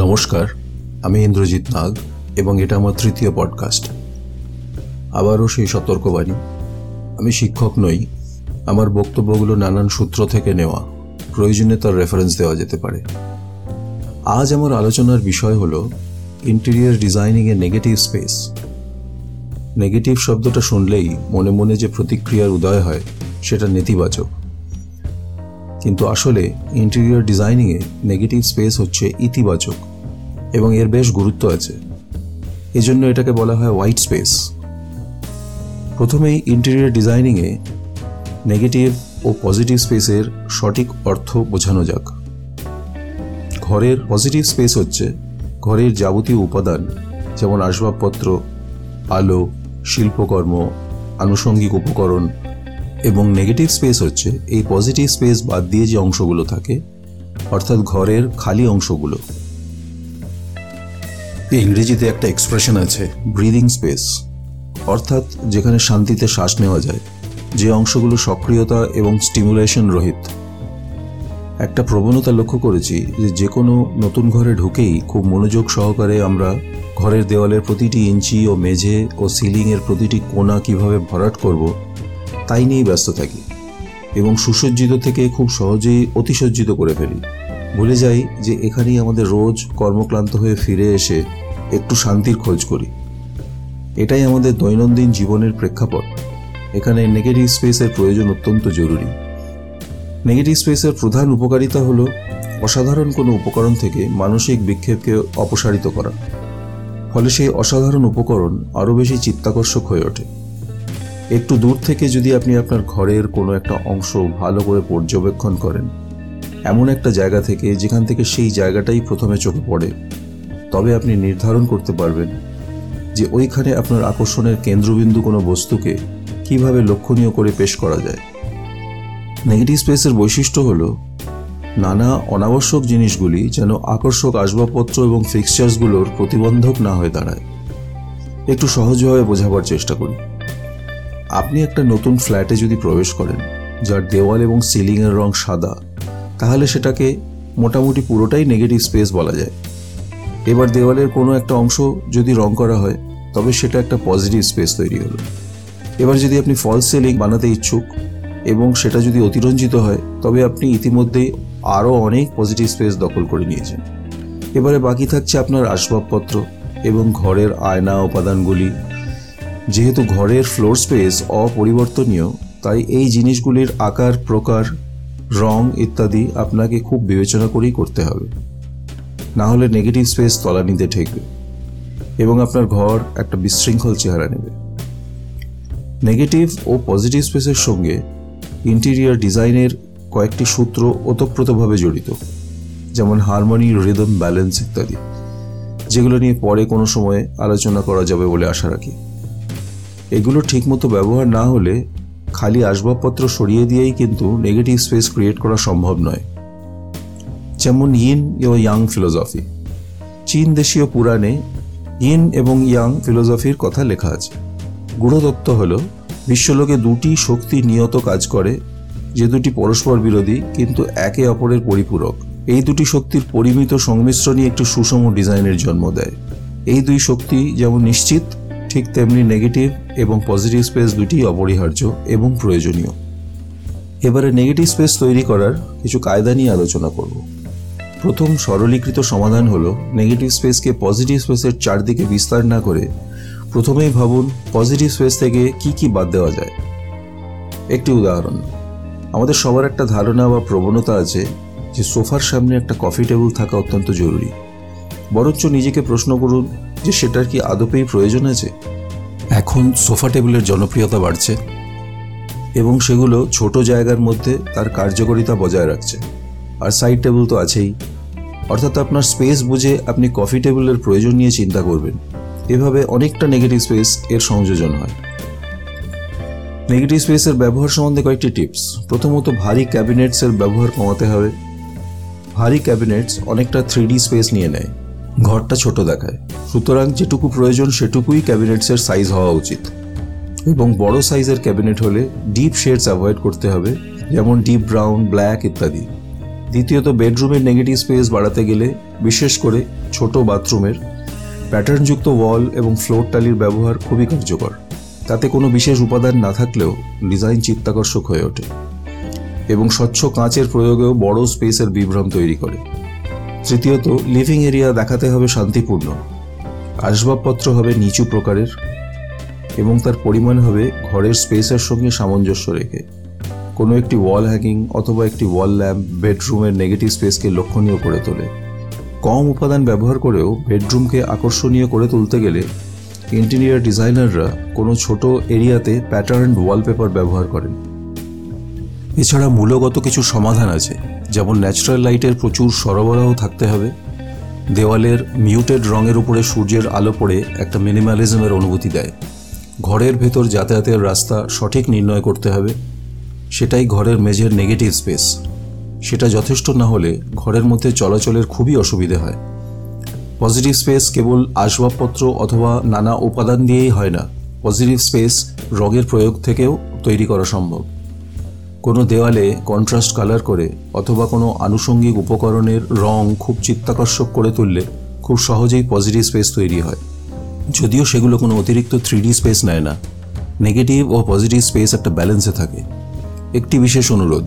নমস্কার, আমি ইন্দ্রজিৎ নাগ এবং এটা আমার তৃতীয় পডকাস্ট আবারও সেই সতর্কবাণী, আমি শিক্ষক নই, আমার বক্তব্যগুলো নানান সূত্র থেকে নেওয়া, প্রয়োজনে তার রেফারেন্স দেওয়া যেতে পারে। আজ আমার আলোচনার বিষয় হল ইন্টেরিয়ার ডিজাইনিংয়ে নেগেটিভ স্পেস নেগেটিভ শব্দটা শুনলেই মনে মনে যে প্রতিক্রিয়ার উদয় হয়, সেটা নেতিবাচক। কিন্তু আসলে ইন্টেরিয়র ডিজাইনিংয়ে নেগেটিভ স্পেস হচ্ছে ইতিবাচক। এবং এর বেশ গুরুত্ব আছে। এজন্য এটাকে বলা হয় হোয়াইট স্পেস প্রথমেই ইন্টেরিয়র ডিজাইনিংয়ে নেগেটিভ ও পজিটিভ স্পেসের সঠিক অর্থ বোঝানো যাক। ঘরের পজিটিভ স্পেস হচ্ছে ঘরের যাবতীয় উপাদান, যেমন আসবাবপত্র, আলো, শিল্পকর্ম, আনুষঙ্গিক উপকরণ এবং নেগেটিভ স্পেস হচ্ছে এই পজিটিভ স্পেস বাদ দিয়ে যে অংশগুলো থাকে, অর্থাৎ ঘরের খালি অংশগুলো। ইংরেজিতে একটা এক্সপ্রেশন আছে ব্রিদিং স্পেস অর্থাৎ যেখানে শান্তিতে শ্বাস নেওয়া যায়, যে অংশগুলো সক্রিয়তা এবং স্টিমুলেশন রহিত। একটা প্রবণতা লক্ষ্য করেছি যে যে কোনো নতুন ঘরে ঢুকেই খুব মনোযোগ সহকারে আমরা ঘরের দেওয়ালের প্রতিটি ইঞ্চি ও মেঝে ও সিলিংয়ের প্রতিটি কোণা কীভাবে ভরাট করব, তাই নিয়েই ব্যস্ত থাকি এবং সুসজ্জিত থেকে খুব সহজেই অতিসজ্জিত করে ফেলি। ভুলে যাই যে এখানেই আমাদের রোজ কর্মক্লান্ত হয়ে ফিরে এসে একটু শান্তির খোঁজ করি। এটাই আমাদের দৈনন্দিন জীবনের প্রেক্ষাপট। এখানে নেগেটিভ স্পেসের প্রয়োজন অত্যন্ত জরুরি। নেগেটিভ স্পেসের প্রধান উপকারিতা হল, অসাধারণ কোনো উপকরণ থেকে মানসিক বিক্ষেপকে অপসারিত করা। ফলে সেই অসাধারণ উপকরণ আরও বেশি চিত্তাকর্ষক হয়ে ওঠে। একটু দূর থেকে যদি আপনি আপনার ঘরের কোনো একটা অংশ ভালো করে পর্যবেক্ষণ করেন, এমন একটা জায়গা থেকে যেখান থেকে সেই জায়গাটাই প্রথমে চোখে পড়ে। তবে আপনি নির্ধারণ করতে পারবেন যে ওইখানে আপনার আকর্ষণের কেন্দ্রবিন্দু কোনো বস্তুকে কীভাবে লক্ষণীয় করে পেশ করা যায়। নেগেটিভ স্পেসের বৈশিষ্ট্য হলো নানা অনাবশ্যক জিনিসগুলি যেন আকর্ষক আসবাবপত্র এবং ফিক্সচার্সগুলোর প্রতিবন্ধক না হয়ে দাঁড়ায়। একটু সহজভাবে বোঝাবার চেষ্টা করি আপনি একটা নতুন ফ্ল্যাটে যদি প্রবেশ করেন, যার দেওয়াল এবং সিলিংয়ের রং সাদা, তাহলে সেটাকে মোটামুটি পুরোটাই নেগেটিভ স্পেস বলা যায়। এবার দেওয়ালের কোনো একটা অংশ যদি রং করা হয়, তবে সেটা একটা পজিটিভ স্পেস তৈরি হলো। এবার যদি আপনি ফলস সিলিং বানাতে ইচ্ছুক এবং সেটা যদি অতিরঞ্জিত হয়, তবে আপনি ইতিমধ্যেই আরও অনেক পজিটিভ স্পেস দখল করে নিয়েছেন। এবারে বাকি থাকছে আপনার আসবাবপত্র এবং ঘরের আয়না, উপাদানগুলি। যেহেতু ঘরের ফ্লোর স্পেস অপরিবর্তনীয়, তাই এই জিনিসগুলির আকার, প্রকার, রং ইত্যাদি আপনাকে খুব বিবেচনা করেই করতে হবে। না হলে নেগেটিভ স্পেস তলানিতে ঠেকবে। এবং আপনার ঘর একটা বিশৃঙ্খল চেহারা নেবে। নেগেটিভ ও পজিটিভ স্পেসের সঙ্গে ইন্টেরিয়ার ডিজাইনের কয়েকটি সূত্র ওতপ্রোতভাবে জড়িত, যেমন হারমোনি রিদম ব্যালেন্স ইত্যাদি, যেগুলো নিয়ে পরে কোনো সময়ে আলোচনা করা যাবে বলে আশা রাখি। এগুলো ঠিকমতো ব্যবহার না হলে খালি আসবাবপত্র সরিয়ে দিয়েই কিন্তু নেগেটিভ স্পেস ক্রিয়েট করা সম্ভব নয়। যেমন ইন ও ইয়াং ফিলোসফি চীন দেশীয় পুরাণে ইন এবং ইয়াং ফিলোসফির কথা লেখা আছে। গুণদত্ত হল, বিশ্বলোকে দুটি শক্তি নিয়ত কাজ করে, যে দুটি পরস্পর বিরোধী, কিন্তু একে অপরের পরিপূরক। এই দুটি শক্তির পরিমিত সংমিশ্রণই একটি সুষম ডিজাইনের জন্ম দেয়। এই দুই শক্তি যেমন নিশ্চিত, ঠিক তেমনি নেগেটিভ এবং পজিটিভ স্পেস দুটি অপরিহার্য এবং প্রয়োজনীয়। এবারে নেগেটিভ স্পেস তৈরি করার কিছু কায়দা নিয়ে আলোচনা করব। প্রথম সরলীকৃত সমাধান হলো নেগেটিভ স্পেসকে পজিটিভ স্পেসের চারদিকে বিস্তার না করে প্রথমেই ভাবুন পজিটিভ স্পেস থেকে কি কি বাদ দেওয়া যায়। একটি উদাহরণ, আমাদের সবার একটা ধারণা বা প্রবণতা আছে যে সোফার সামনে একটা কফি টেবিল থাকা অত্যন্ত জরুরি। বরঞ্চ নিজেকে প্রশ্ন করুন যে সেটার কি আদপেই প্রয়োজন আছে? এখন সোফা টেবিলের জনপ্রিয়তা বাড়ছে এবং সেগুলো ছোট জায়গার মধ্যে তার কার্যকারিতা বজায় রাখছে। আর সাইড টেবিল তো আছেই। অর্থাৎ আপনার স্পেস বুঝে আপনি কফি টেবিলের প্রয়োজন নিয়ে চিন্তা করবেন। এভাবে অনেকটা নেগেটিভ স্পেস এর সংযোজন হয়। নেগেটিভ স্পেসের ব্যবহার সম্বন্ধে কয়েকটি টিপস প্রথমত, ভারী ক্যাবিনেটসের ব্যবহার কমাতে হবে। ভারী ক্যাবিনেটস অনেকটা থ্রি স্পেস নিয়ে নেয়। ঘরটা ছোট দেখায়। সুতরাং যেটুকু প্রয়োজন সেটুকুই ক্যাবিনেটসের সাইজ হওয়া উচিত। এবং বড় সাইজের ক্যাবিনেট হলে ডিপ শেডস অ্যাভয়েড করতে হবে, যেমন ডিপ ব্রাউন ব্ল্যাক ইত্যাদি। দ্বিতীয়ত, বেডরুমের নেগেটিভ স্পেস বাড়াতে গেলে, বিশেষ করে ছোট বাথরুমের প্যাটার্নযুক্ত ওয়াল এবং ফ্লোর টালির ব্যবহার খুবই কার্যকর। তাতে কোনো বিশেষ উপাদান না থাকলেও ডিজাইন চিত্তাকর্ষক হয়ে ওঠে এবং স্বচ্ছ কাঁচের প্রয়োগেও বড় স্পেসের বিভ্রম তৈরি করে। তৃতীয়ত লিভিং এরিয়া দেখাতে হবে শান্তিপূর্ণ। আসবাবপত্র হবে নিচু প্রকারের এবং তার পরিমাণ হবে ঘরের স্পেসের সঙ্গে সামঞ্জস্য রেখে। কোনো একটি ওয়াল হ্যাঙ্গিং অথবা একটি ওয়াল ল্যাম্প বেডরুমের নেগেটিভ স্পেসকে লক্ষণীয় করে তোলে। কম উপাদান ব্যবহার করেও বেডরুমকে আকর্ষণীয় করে তুলতে গেলে ইন্টেরিয়ার ডিজাইনাররা কোনো ছোট এরিয়াতে প্যাটার্ন ওয়ালপেপার ব্যবহার করেন। এছাড়া মূলগত কিছু সমাধান আছে, যেমন ন্যাচারাল লাইটের প্রচুর সরবরাহ থাকতে হবে। দেওয়ালের মিউটেড রঙের উপরে সূর্যের আলো পড়ে একটা মিনিমালিজমের অনুভূতি দেয়। ঘরের ভেতর যাতায়াতের রাস্তা সঠিক নির্ণয় করতে হবে। সেটাই ঘরের মেঝের নেগেটিভ স্পেস সেটা যথেষ্ট না হলে ঘরের মধ্যে চলাচলের খুবই অসুবিধে হয়। পজিটিভ স্পেস কেবল আসবাবপত্র অথবা নানা উপাদান দিয়েই হয় না। পজিটিভ স্পেস রঙের প্রয়োগ থেকেও তৈরি করা সম্ভব। কোনো দেওয়ালে কন্ট্রাস্ট কালার করে অথবা কোনো আনুষঙ্গিক উপকরণের রং খুব চিত্তাকর্ষক করে তুললে খুব সহজেই পজিটিভ স্পেস তৈরি হয়। যদিও সেগুলো কোনো অতিরিক্ত থ্রিডি স্পেস নেয় না। নেগেটিভ ও পজিটিভ স্পেস একটা ব্যালেন্সে থাকে। একটি বিশেষ অনুরোধ।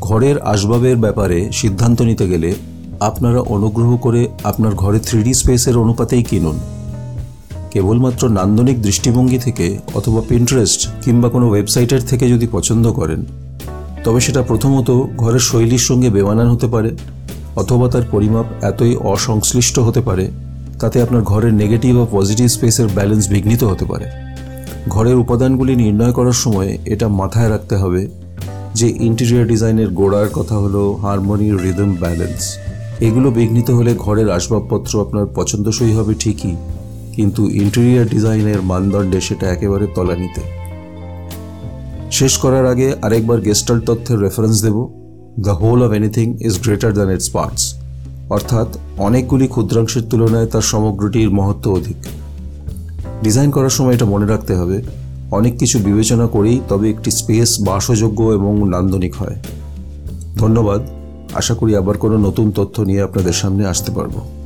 ঘরের আসবাবের ব্যাপারে সিদ্ধান্ত নিতে গেলে আপনারা অনুগ্রহ করে আপনার ঘরে থ্রিডি স্পেসের অনুপাতেই কিনুন। কেবলমাত্র নান্দনিক দৃষ্টিভঙ্গি থেকে অথবা পিন্টারেস্ট কিংবা কোনো ওয়েবসাইটের থেকে যদি পছন্দ করেন, তবে সেটা প্রথমত ঘরের শৈলীর সঙ্গে বেমানান হতে পারে, অথবা তার পরিমাপ এতই অসংশ্লিষ্ট হতে পারে, তাতে আপনার ঘরের নেগেটিভ ও পজিটিভ স্পেসের ব্যালেন্স বিঘ্নিত হতে পারে। ঘরের উপাদানগুলি নির্ণয় করার সময় এটা মাথায় রাখতে হবে যে ইন্টেরিয়র ডিজাইনের গোড়ার কথা হলো হারমোনি রিদম ব্যালেন্স এগুলো বিঘ্নিত হলে ঘরের আসবাবপত্র আপনার পছন্দসই হবে ঠিকই, কিন্তু ইন্টেরিয়র ডিজাইনের মানদণ্ডে সেটা একেবারে তলানিতে। শেষ করার আগে আরেকবার গেস্টাল তথ্যের reference Dev. The whole of anything is greater than its parts অর্থাৎ অনেকগুলি ক্ষুদ্রাংশের তুলনায় তার সমগ্রটির মহত্ব অধিক। ডিজাইন করার সময় এটা মনে রাখতে হবে। অনেক কিছু বিবেচনা করেই তবে একটি স্পেস বাসযোগ্য এবং নান্দনিক হয়। ধন্যবাদ। আশা করি আবার কোনো নতুন তথ্য নিয়ে আপনাদের সামনে আসতে পারব।